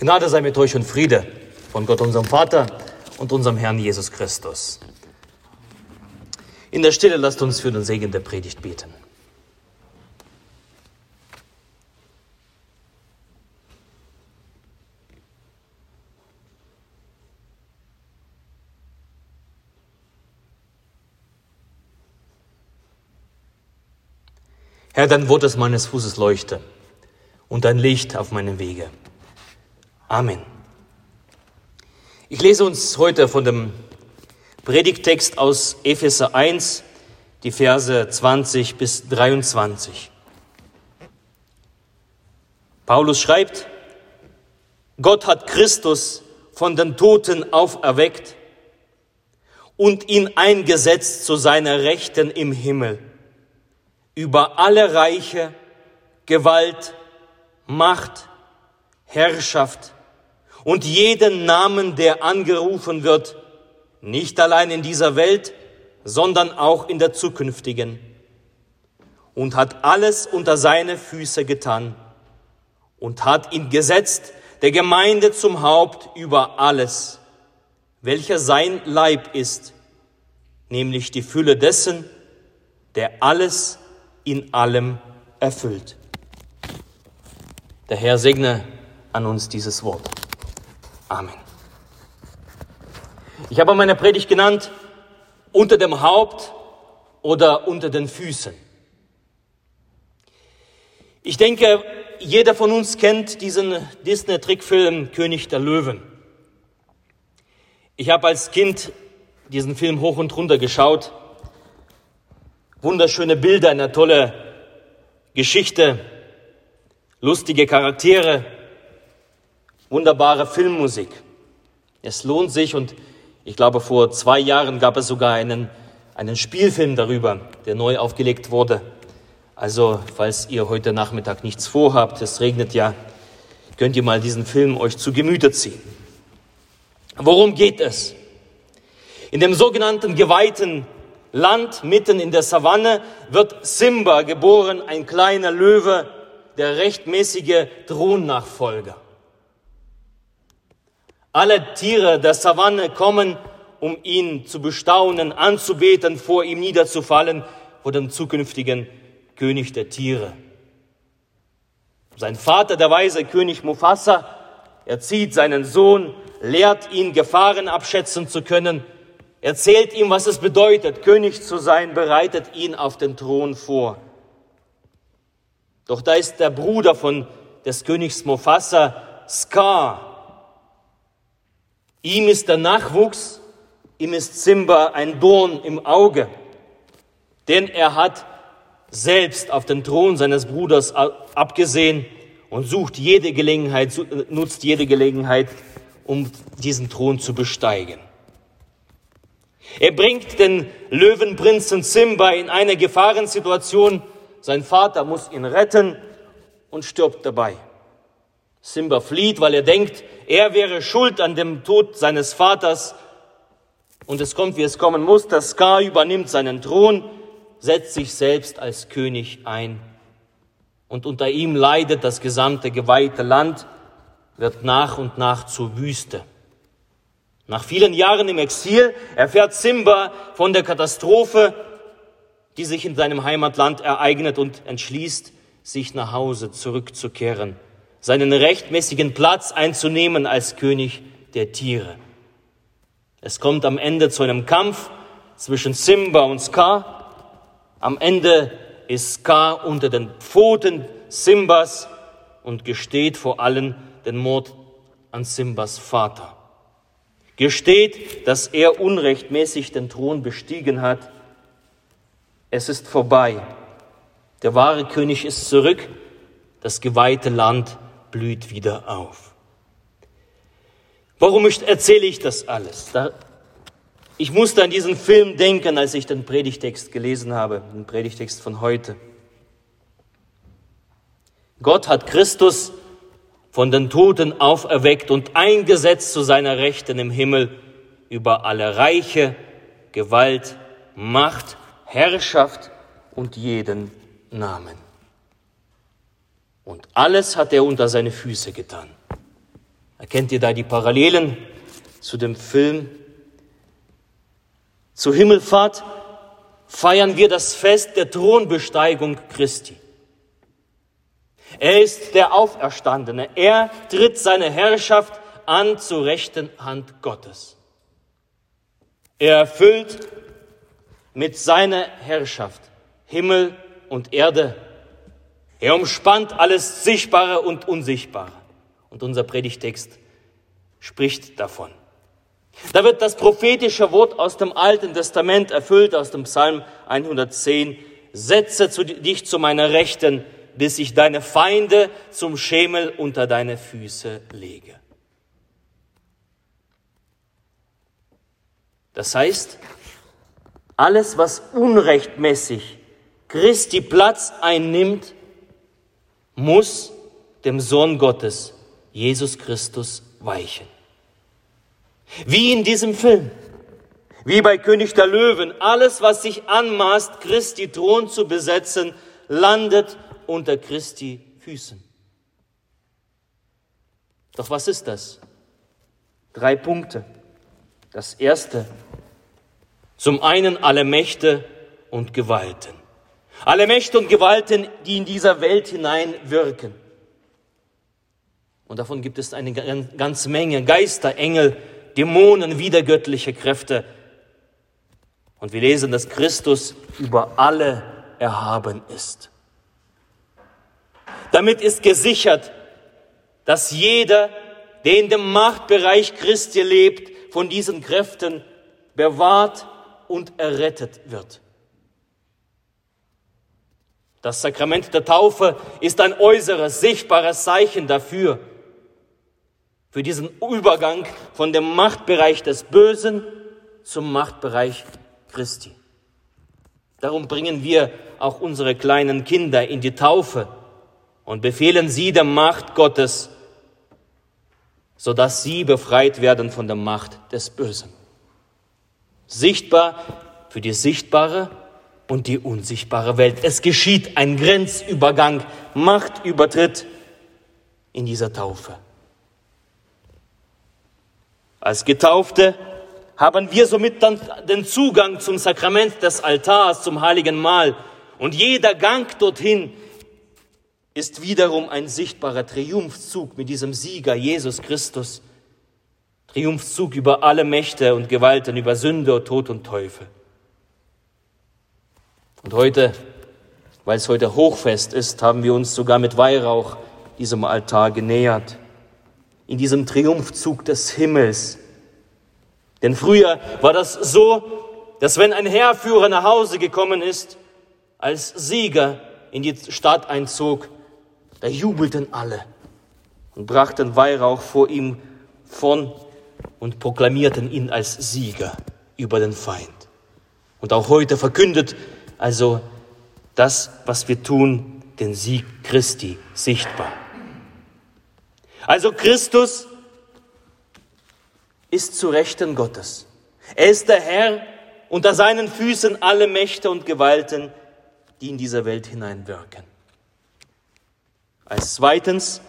Gnade sei mit euch und Friede von Gott, unserem Vater und unserem Herrn Jesus Christus. In der Stille lasst uns für den Segen der Predigt beten. Herr, dein Wort des meines Fußes leuchte und dein Licht auf meinem Wege. Amen. Ich lese uns heute von dem Predigtext aus Epheser 1, die Verse 20 bis 23. Paulus schreibt, Gott hat Christus von den Toten auferweckt und ihn eingesetzt zu seiner Rechten im Himmel über alle Reiche, Gewalt, Macht, Herrschaft und jeden Namen, der angerufen wird, nicht allein in dieser Welt, sondern auch in der zukünftigen, und hat alles unter seine Füße getan und hat ihn gesetzt, der Gemeinde zum Haupt über alles, welcher sein Leib ist, nämlich die Fülle dessen, der alles in allem erfüllt. Der Herr segne an uns dieses Wort. Amen. Ich habe meine Predigt genannt, unter dem Haupt oder unter den Füßen. Ich denke, jeder von uns kennt diesen Disney-Trickfilm König der Löwen. Ich habe als Kind diesen Film hoch und runter geschaut Wunderschöne Bilder, eine tolle Geschichte, lustige Charaktere, wunderbare Filmmusik. Es lohnt sich und ich glaube, vor zwei Jahren gab es sogar einen, einen Spielfilm darüber, der neu aufgelegt wurde. Also, falls ihr heute Nachmittag nichts vorhabt, es regnet ja, könnt ihr mal diesen Film euch zu Gemüte ziehen. Worum geht es? In dem sogenannten geweihten Land mitten in der Savanne wird Simba geboren, ein kleiner Löwe, der rechtmäßige Thronnachfolger. Alle Tiere der Savanne kommen, um ihn zu bestaunen, anzubeten, vor ihm niederzufallen, vor dem zukünftigen König der Tiere. Sein Vater, der weise König Mufasa, erzieht seinen Sohn, lehrt ihn, Gefahren abschätzen zu können, erzählt ihm, was es bedeutet, König zu sein, bereitet ihn auf den Thron vor. Doch da ist der Bruder von des Königs Mufasa, Scar. Ihm ist der Nachwuchs, ihm ist Simba ein Dorn im Auge, denn er hat selbst auf den Thron seines Bruders abgesehen und sucht jede Gelegenheit, nutzt jede Gelegenheit, um diesen Thron zu besteigen. Er bringt den Löwenprinzen Simba in eine Gefahrensituation. Sein Vater muss ihn retten und stirbt dabei. Simba flieht, weil er denkt, er wäre schuld an dem Tod seines Vaters. Und es kommt, wie es kommen muss. Das Scar übernimmt seinen Thron, setzt sich selbst als König ein. Und unter ihm leidet das gesamte geweihte Land, wird nach und nach zur Wüste. Nach vielen Jahren im Exil erfährt Simba von der Katastrophe, die sich in seinem Heimatland ereignet und entschließt, sich nach Hause zurückzukehren, seinen rechtmäßigen Platz einzunehmen als König der Tiere. Es kommt am Ende zu einem Kampf zwischen Simba und Scar. Am Ende ist Scar unter den Pfoten Simbas und gesteht vor allen den Mord an Simbas Vater gesteht, dass er unrechtmäßig den Thron bestiegen hat. Es ist vorbei. Der wahre König ist zurück. Das geweihte Land blüht wieder auf. Warum erzähle ich das alles? ich musste an diesen Film denken, als ich den Predigtext gelesen habe, den Predigtext von heute. Gott hat Christus von den Toten auferweckt und eingesetzt zu seiner Rechten im Himmel über alle Reiche, Gewalt, Macht, Herrschaft und jeden Namen. Und alles hat er unter seine Füße getan. Erkennt ihr da die Parallelen zu dem Film? Zur Himmelfahrt feiern wir das Fest der Thronbesteigung Christi. Er ist der Auferstandene. Er tritt seine Herrschaft an zur rechten Hand Gottes. Er erfüllt mit seiner Herrschaft Himmel und Erde. Er umspannt alles Sichtbare und Unsichtbare. Und unser Predigtext spricht davon. Da wird das prophetische Wort aus dem Alten Testament erfüllt, aus dem Psalm 110. Setze zu, dich zu meiner Rechten, bis ich deine Feinde zum Schemel unter deine Füße lege. Das heißt, alles, was unrechtmäßig Christi Platz einnimmt, muss dem Sohn Gottes, Jesus Christus, weichen. Wie in diesem Film, wie bei König der Löwen, alles, was sich anmaßt, Christi Thron zu besetzen, landet unter Christi Füßen. Doch was ist das? Drei Punkte. Das erste, zum einen alle Mächte und Gewalten. Alle Mächte und Gewalten, die in dieser Welt hinein wirken. Und davon gibt es eine ganze Menge. Geister, Engel, Dämonen, wiedergöttliche Kräfte. Und wir lesen, dass Christus über alle erhaben ist. Damit ist gesichert, dass jeder, der in dem Machtbereich Christi lebt, von diesen Kräften bewahrt und errettet wird. Das Sakrament der Taufe ist ein äußeres, sichtbares Zeichen dafür, für diesen Übergang von dem Machtbereich des Bösen zum Machtbereich Christi. Darum bringen wir auch unsere kleinen Kinder in die Taufe und befehlen sie der Macht Gottes, sodass sie befreit werden von der Macht des Bösen. Sichtbar für die sichtbare und die unsichtbare Welt. Es geschieht ein Grenzübergang, Machtübertritt in dieser Taufe. Als Getaufte haben wir somit dann den Zugang zum Sakrament des Altars, zum heiligen Mahl. Und jeder Gang dorthin ist wiederum ein sichtbarer Triumphzug mit diesem Sieger Jesus Christus. Triumphzug über alle Mächte und Gewalten, über Sünde, Tod und Teufel. Und heute, weil es heute Hochfest ist, haben wir uns sogar mit Weihrauch diesem Altar genähert in diesem Triumphzug des Himmels. Denn früher war das so, dass wenn ein Heerführer nach Hause gekommen ist, als Sieger in die Stadt einzog, da jubelten alle und brachten Weihrauch vor ihm von und proklamierten ihn als Sieger über den Feind. Und auch heute verkündet also das, was wir tun, den Sieg Christi sichtbar. Also Christus ist zu Rechten Gottes. Er ist der Herr, unter seinen Füßen alle Mächte und Gewalten, die in dieser Welt hineinwirken. Als zweitens,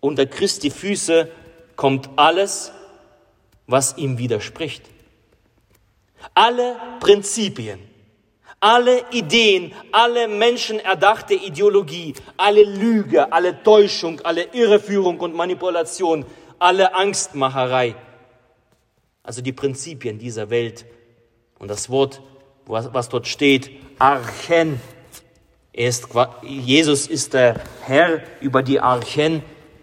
unter Christi Füße kommt alles, was ihm widerspricht. Alle Prinzipien, alle Ideen, alle menschenerdachte Ideologie, alle Lüge, alle Täuschung, alle Irreführung und Manipulation, alle Angstmacherei, also die Prinzipien dieser Welt. Und das Wort, was dort steht, Archen, ist, Jesus ist der Herr über die Archen,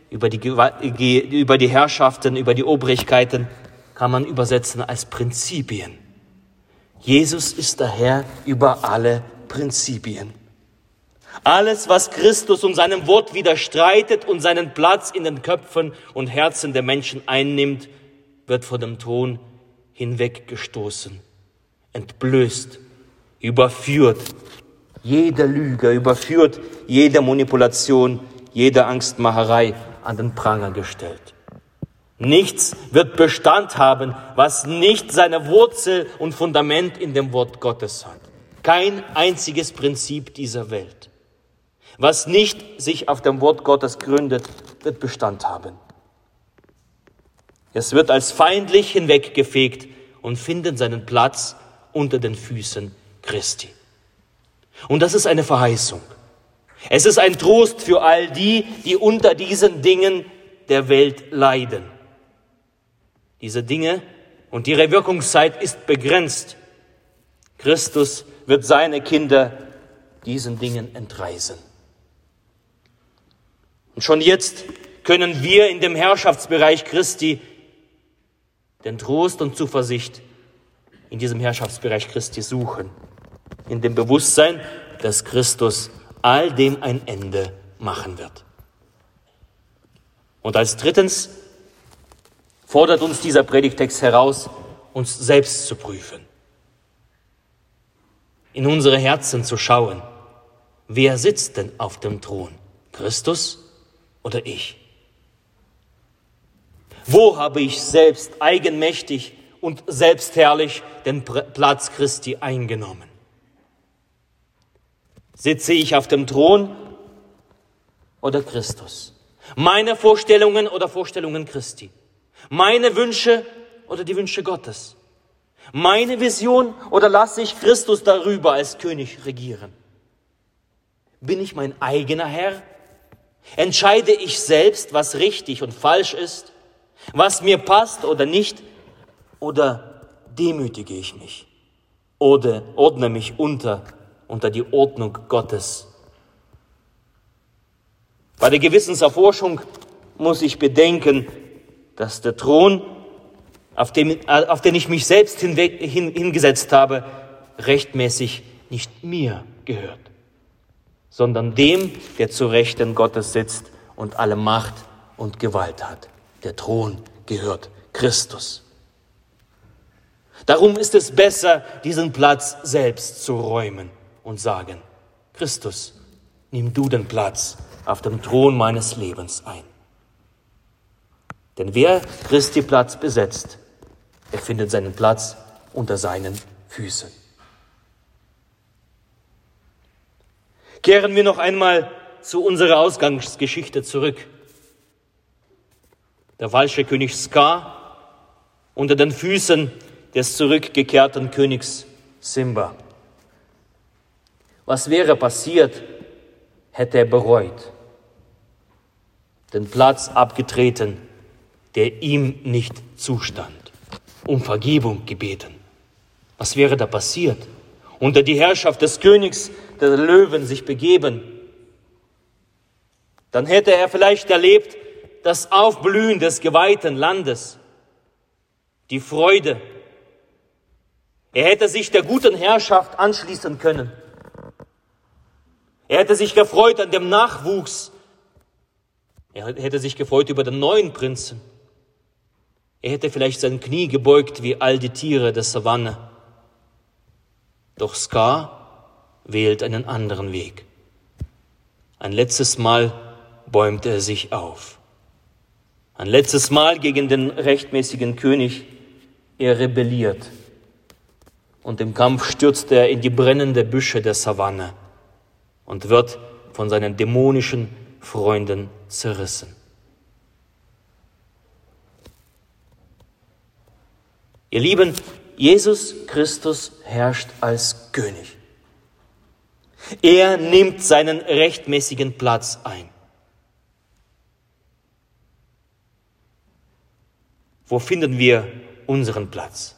über die, über die Herrschaften, über die Obrigkeiten, kann man übersetzen als Prinzipien. Jesus ist der Herr über alle Prinzipien. Alles, was Christus und seinem Wort widerstreitet und seinen Platz in den Köpfen und Herzen der Menschen einnimmt, wird von dem Thron hinweggestoßen, entblößt, überführt. Jede Lüge überführt, jede Manipulation, jede Angstmacherei an den Pranger gestellt. Nichts wird Bestand haben, was nicht seine Wurzel und Fundament in dem Wort Gottes hat. Kein einziges Prinzip dieser Welt. Was nicht sich auf dem Wort Gottes gründet, wird Bestand haben. Es wird als feindlich hinweggefegt und findet seinen Platz unter den Füßen Christi. Und das ist eine Verheißung. Es ist ein Trost für all die, die unter diesen Dingen der Welt leiden. Diese Dinge und ihre Wirkungszeit ist begrenzt. Christus wird seine Kinder diesen Dingen entreißen. Und schon jetzt können wir in dem Herrschaftsbereich Christi den Trost und Zuversicht in diesem Herrschaftsbereich Christi suchen, in dem Bewusstsein, dass Christus all dem ein Ende machen wird. Und als drittens fordert uns dieser Predigtext heraus, uns selbst zu prüfen, in unsere Herzen zu schauen, wer sitzt denn auf dem Thron, Christus oder ich? Wo habe ich selbst eigenmächtig und selbstherrlich den Platz Christi eingenommen? Sitze ich auf dem Thron oder Christus? Meine Vorstellungen oder Vorstellungen Christi? Meine Wünsche oder die Wünsche Gottes? Meine Vision oder lasse ich Christus darüber als König regieren? Bin ich mein eigener Herr? Entscheide ich selbst, was richtig und falsch ist, was mir passt oder nicht? Oder demütige ich mich oder ordne mich unter unter die Ordnung Gottes. Bei der Gewissenserforschung muss ich bedenken, dass der Thron, auf, dem, auf den ich mich selbst hinweg, hin, hingesetzt habe, rechtmäßig nicht mir gehört, sondern dem, der zu Rechten Gottes sitzt und alle Macht und Gewalt hat. Der Thron gehört Christus. Darum ist es besser, diesen Platz selbst zu räumen und sagen, Christus, nimm du den Platz auf dem Thron meines Lebens ein. Denn wer Christi Platz besetzt, er findet seinen Platz unter seinen Füßen. Kehren wir noch einmal zu unserer Ausgangsgeschichte zurück. Der falsche König Ska unter den Füßen des zurückgekehrten Königs Simba. Was wäre passiert, hätte er bereut, den Platz abgetreten, der ihm nicht zustand, um Vergebung gebeten. Was wäre da passiert? Unter die Herrschaft des Königs der Löwen sich begeben. Dann hätte er vielleicht erlebt das Aufblühen des geweihten Landes, die Freude. Er hätte sich der guten Herrschaft anschließen können er hätte sich gefreut an dem Nachwuchs. Er hätte sich gefreut über den neuen Prinzen. Er hätte vielleicht sein Knie gebeugt wie all die Tiere der Savanne. Doch Scar wählt einen anderen Weg. Ein letztes Mal bäumt er sich auf. Ein letztes Mal gegen den rechtmäßigen König. Er rebelliert. Und im Kampf stürzt er in die brennende Büsche der Savanne und wird von seinen dämonischen Freunden zerrissen. Ihr Lieben, Jesus Christus herrscht als König. Er nimmt seinen rechtmäßigen Platz ein. Wo finden wir unseren Platz?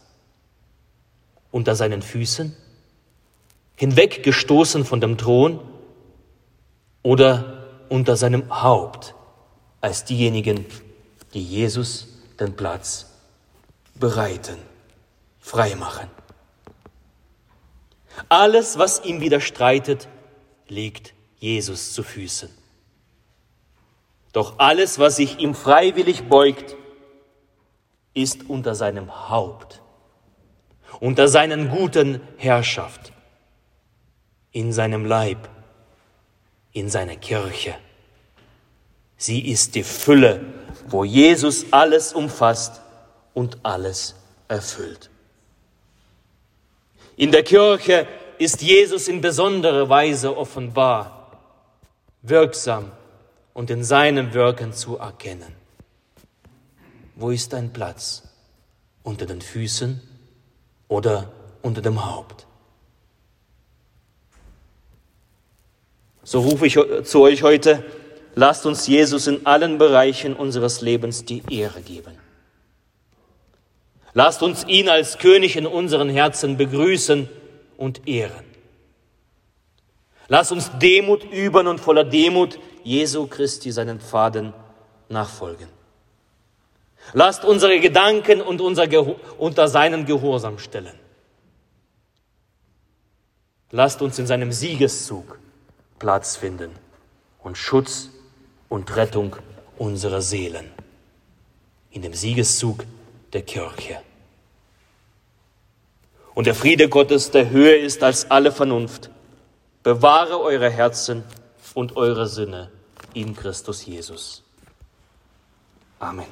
Unter seinen Füßen? Hinweggestoßen von dem Thron? oder unter seinem Haupt als diejenigen, die Jesus den Platz bereiten, freimachen. Alles, was ihm widerstreitet, liegt Jesus zu Füßen. Doch alles, was sich ihm freiwillig beugt, ist unter seinem Haupt, unter seinen guten Herrschaft, in seinem Leib in seiner Kirche. Sie ist die Fülle, wo Jesus alles umfasst und alles erfüllt. In der Kirche ist Jesus in besonderer Weise offenbar, wirksam und in seinem Wirken zu erkennen. wo ist dein Platz? Unter den Füßen oder unter dem Haupt? So rufe ich zu euch heute, lasst uns Jesus in allen Bereichen unseres Lebens die Ehre geben. Lasst uns ihn als König in unseren Herzen begrüßen und ehren. Lasst uns Demut üben und voller Demut Jesu Christi seinen Pfaden nachfolgen. Lasst unsere Gedanken und unser unter seinen Gehorsam stellen. Lasst uns in seinem Siegeszug Platz finden und Schutz und Rettung unserer Seelen. In dem Siegeszug der Kirche. Und der Friede Gottes, der höher ist als alle Vernunft, bewahre eure Herzen und eure Sinne in Christus Jesus. Amen.